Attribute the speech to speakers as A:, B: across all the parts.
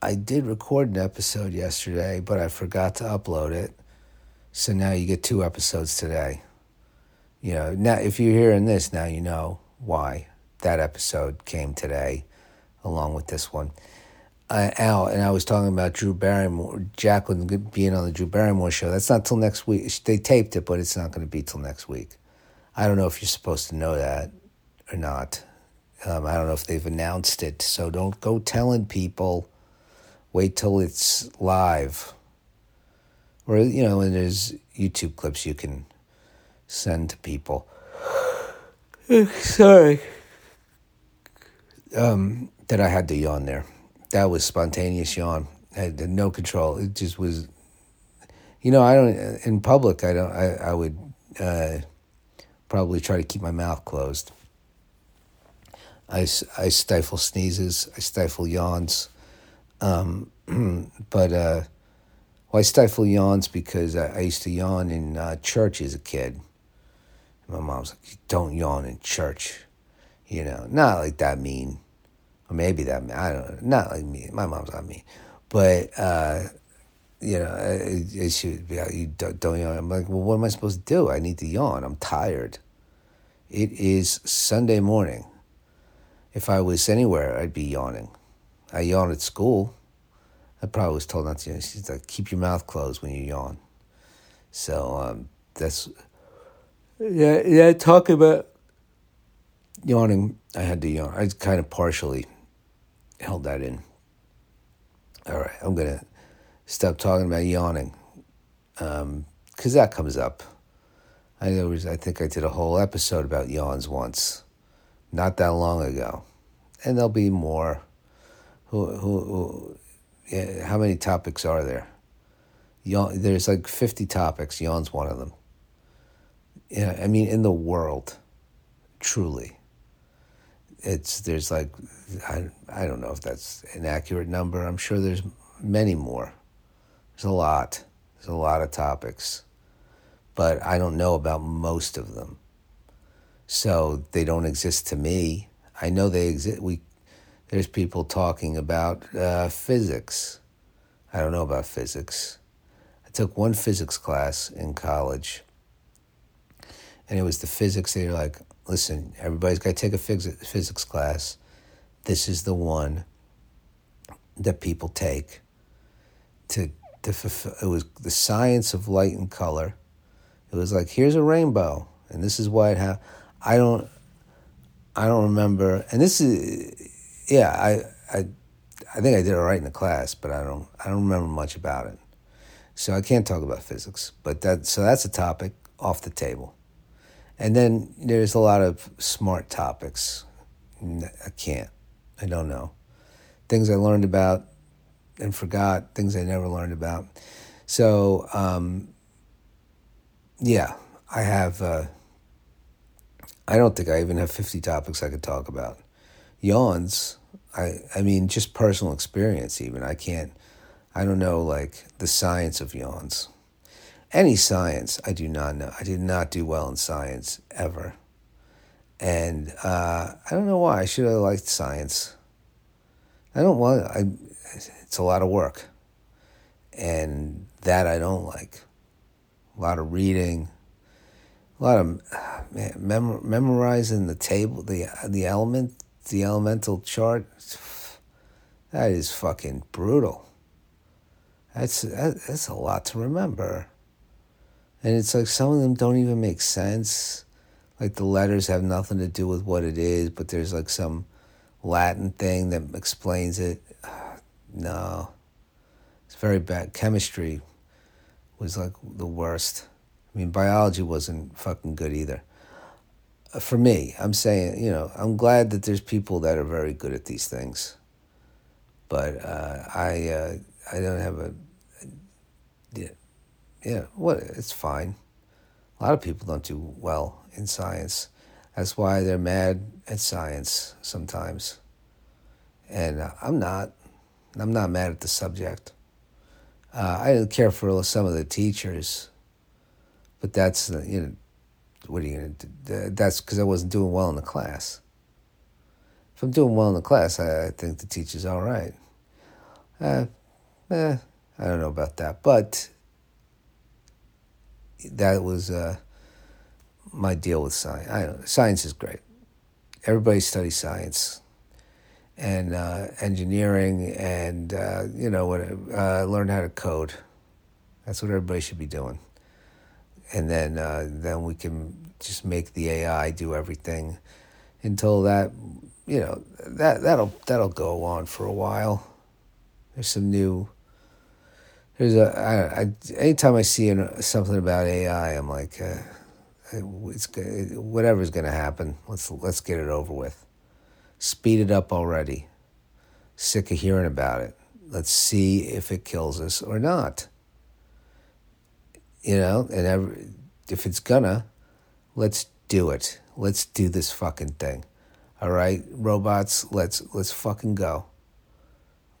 A: I did record an episode yesterday, but I forgot to upload it. So now you get two episodes today. You know, now if you're hearing this, now you know why that episode came today, along with this one. Uh, Al and I was talking about Drew Barrymore, Jacqueline being on the Drew Barrymore show. That's not till next week. They taped it, but it's not going to be till next week. I don't know if you're supposed to know that or not. Um, I don't know if they've announced it, so don't go telling people. Wait till it's live. Or, you know, and there's YouTube clips you can send to people. Sorry. Um, that I had to yawn there. That was spontaneous yawn. I had no control. It just was, you know, I don't, in public, I don't, I, I would uh, probably try to keep my mouth closed. I, I stifle sneezes, I stifle yawns. Um, but uh, well, I stifle yawns because I, I used to yawn in uh, church as a kid. My mom's like, "Don't yawn in church," you know, not like that mean, or maybe that mean. I don't know, not like me. My mom's not mean, but uh, you know, it, it should be you don't, don't yawn. I'm like, well, what am I supposed to do? I need to yawn. I'm tired. It is Sunday morning. If I was anywhere, I'd be yawning. I yawn at school. I probably was told not to. Yawn. She's like, keep your mouth closed when you yawn. So um, that's yeah. Yeah, talk about yawning. I had to yawn. I kind of partially held that in. All right, I'm gonna stop talking about yawning because um, that comes up. I was, I think I did a whole episode about yawns once, not that long ago, and there'll be more. Who, who, who yeah, how many topics are there? Yawn, there's like 50 topics. Yawn's one of them. Yeah, I mean, in the world, truly, it's there's like I, I don't know if that's an accurate number. I'm sure there's many more. There's a lot. There's a lot of topics, but I don't know about most of them. So they don't exist to me. I know they exist. We there's people talking about uh, physics. I don't know about physics. I took one physics class in college, and it was the physics. They were like, listen, everybody's got to take a phys- physics class. This is the one that people take to, to fulfill. It was the science of light and color. It was like, here's a rainbow, and this is why it ha- I don't, I don't remember. And this is yeah, I, I, I think I did all right in the class, but I don't, I don't remember much about it. So I can't talk about physics, but that, so that's a topic off the table. And then there's a lot of smart topics. I can't, I don't know. Things I learned about and forgot, things I never learned about. So, um, yeah, I have, uh, I don't think I even have 50 topics I could talk about. Yawns, I I mean just personal experience even. I can't I don't know like the science of yawns. Any science I do not know. I did not do well in science ever. And uh, I don't know why. I should have liked science. I don't want I it's a lot of work. And that I don't like. A lot of reading, a lot of man, mem- memorizing the table, the the element the elemental chart, that is fucking brutal. That's that, that's a lot to remember. And it's like some of them don't even make sense. Like the letters have nothing to do with what it is, but there's like some Latin thing that explains it. No. It's very bad. Chemistry was like the worst. I mean, biology wasn't fucking good either for me, I'm saying, you know, I'm glad that there's people that are very good at these things, but uh, I uh, I don't have a yeah yeah what it's fine. A lot of people don't do well in science. That's why they're mad at science sometimes, and I'm not. I'm not mad at the subject. Uh, I didn't care for some of the teachers, but that's you know what are you going to do? That's because I wasn't doing well in the class. If I'm doing well in the class, I, I think the teacher's all right. Uh, eh, I don't know about that, but that was uh, my deal with science. I don't science is great. Everybody studies science and uh, engineering, and uh, you know what? Uh, learn how to code. That's what everybody should be doing. And then uh, then we can just make the AI do everything until that you know that that'll that'll go on for a while. There's some new. There's a I, I anytime I see an, something about AI, I'm like, uh, it's whatever's going to happen. Let's let's get it over with. Speed it up already. Sick of hearing about it. Let's see if it kills us or not. You know, and every, if it's gonna, let's do it. Let's do this fucking thing. All right, robots, let's let's fucking go.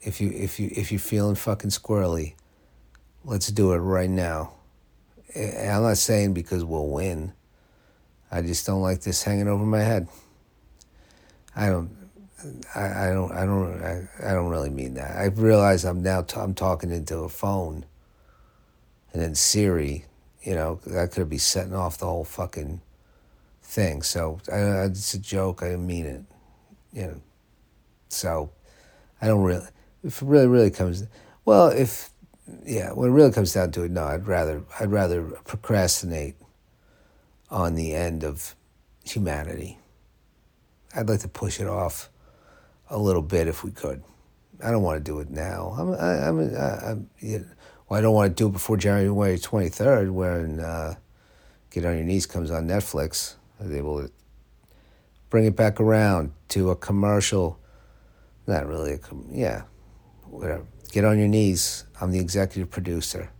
A: If you if you if you're feeling fucking squirrely, let's do it right now. I'm not saying because we'll win. I just don't like this hanging over my head. I don't I, I don't I don't I, I don't really mean that. I realize I'm now t- I'm talking into a phone. And then Siri, you know, that could be setting off the whole fucking thing. So I, it's a joke. I didn't mean it. You know. So I don't really. If it really really comes, well, if yeah, when it really comes down to it, no, I'd rather I'd rather procrastinate on the end of humanity. I'd like to push it off a little bit if we could. I don't want to do it now. I'm, I, I'm, I, I'm you know, well, I don't want to do it before January 23rd when uh, Get on Your Knees comes on Netflix. Able to bring it back around to a commercial. Not really a com- yeah, whatever. Get on your knees. I'm the executive producer.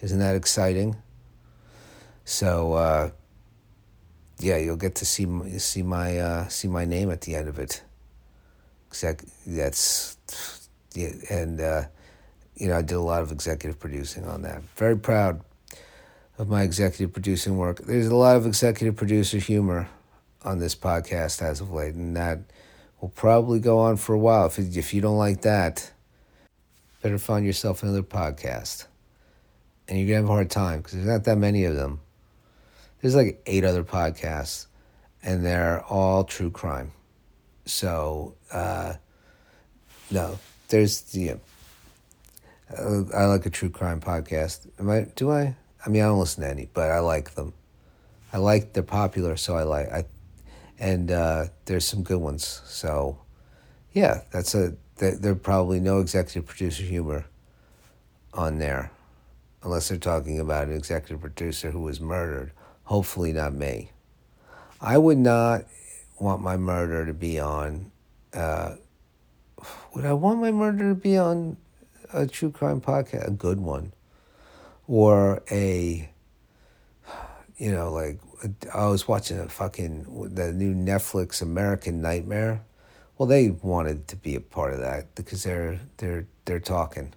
A: Isn't that exciting? So uh, yeah, you'll get to see see my uh, see my name at the end of it. Exec- that's yeah, and uh, you know I did a lot of executive producing on that. Very proud of my executive producing work. There's a lot of executive producer humor on this podcast as of late, and that will probably go on for a while. If, if you don't like that, better find yourself another podcast. And you're going to have a hard time because there's not that many of them. There's like eight other podcasts, and they're all true crime. So, uh, no, there's, know, I like a true crime podcast. Am I, do I? I mean, I don't listen to any, but I like them. I like they're popular, so I like I, and uh, there's some good ones. So, yeah, that's a there probably no executive producer humor on there, unless they're talking about an executive producer who was murdered. Hopefully, not me. I would not want my murder to be on. Uh, would I want my murder to be on a true crime podcast? A good one or a you know like I was watching a fucking the new Netflix American Nightmare. Well, they wanted to be a part of that because they're they're they're talking,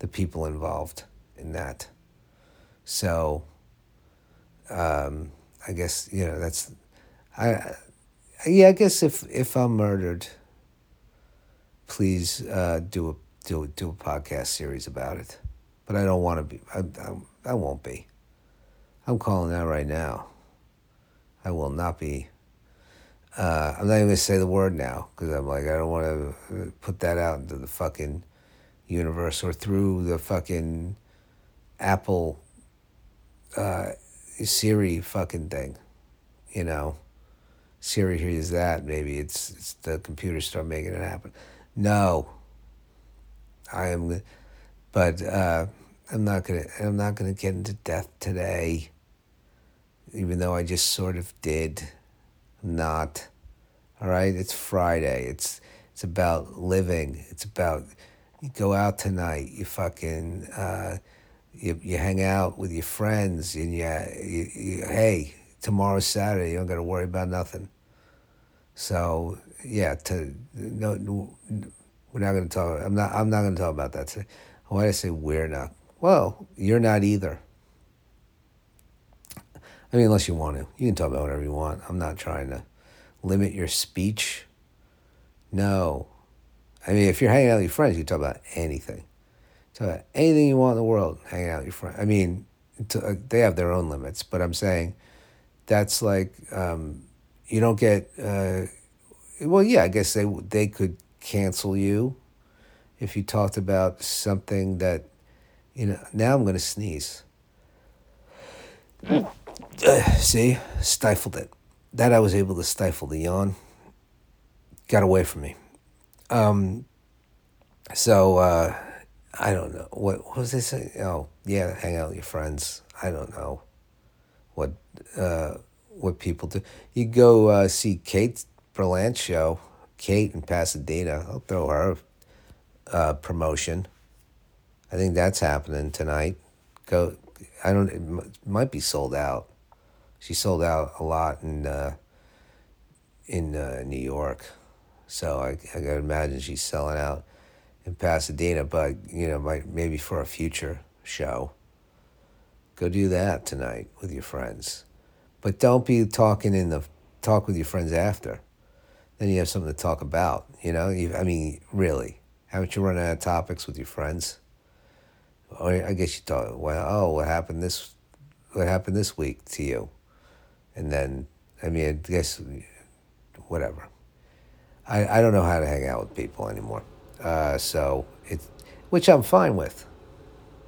A: the people involved in that. So, um, I guess you know that's, I, yeah, I guess if if I'm murdered, please uh, do a do do a podcast series about it but I don't want to be. I, I, I won't be. I'm calling that right now. I will not be. Uh, I'm not even to say the word now because I'm like, I don't want to put that out into the fucking universe or through the fucking Apple uh, Siri fucking thing. You know, Siri hears that. Maybe it's, it's the computer start making it happen. No. I am, but uh, I'm not gonna I'm not gonna get into death today. Even though I just sort of did. Not. All right, it's Friday. It's it's about living. It's about you go out tonight. You fucking uh, you you hang out with your friends and you, you, you hey tomorrow's Saturday. You don't got to worry about nothing. So yeah, to no, no we're not going to talk. I'm not. I'm not going to talk about that today. Why did I say we're not? Well, you're not either. I mean, unless you want to. You can talk about whatever you want. I'm not trying to limit your speech. No. I mean, if you're hanging out with your friends, you talk about anything. Talk about anything you want in the world, hanging out with your friends. I mean, uh, they have their own limits, but I'm saying that's like um, you don't get. Uh, well, yeah, I guess they they could cancel you if you talked about something that you know. Now I'm going to sneeze. See, stifled it. That I was able to stifle the yawn. Got away from me. Um, so uh, I don't know what, what was this. Oh yeah, hang out with your friends. I don't know what uh, what people do. You go uh, see Kate Berlant show. Kate in Pasadena. I'll throw her uh, promotion. I think that's happening tonight. Go. I don't. It might be sold out. She sold out a lot in uh, in uh, New York, so I I gotta imagine she's selling out in Pasadena. But you know, might maybe for a future show. Go do that tonight with your friends, but don't be talking in the talk with your friends after. Then you have something to talk about. You know, you, I mean, really, haven't you run out of topics with your friends? Or I guess you thought, well, oh, what happened this, what happened this week to you? And then, I mean, I guess, whatever. I, I don't know how to hang out with people anymore. Uh, so it, which I'm fine with.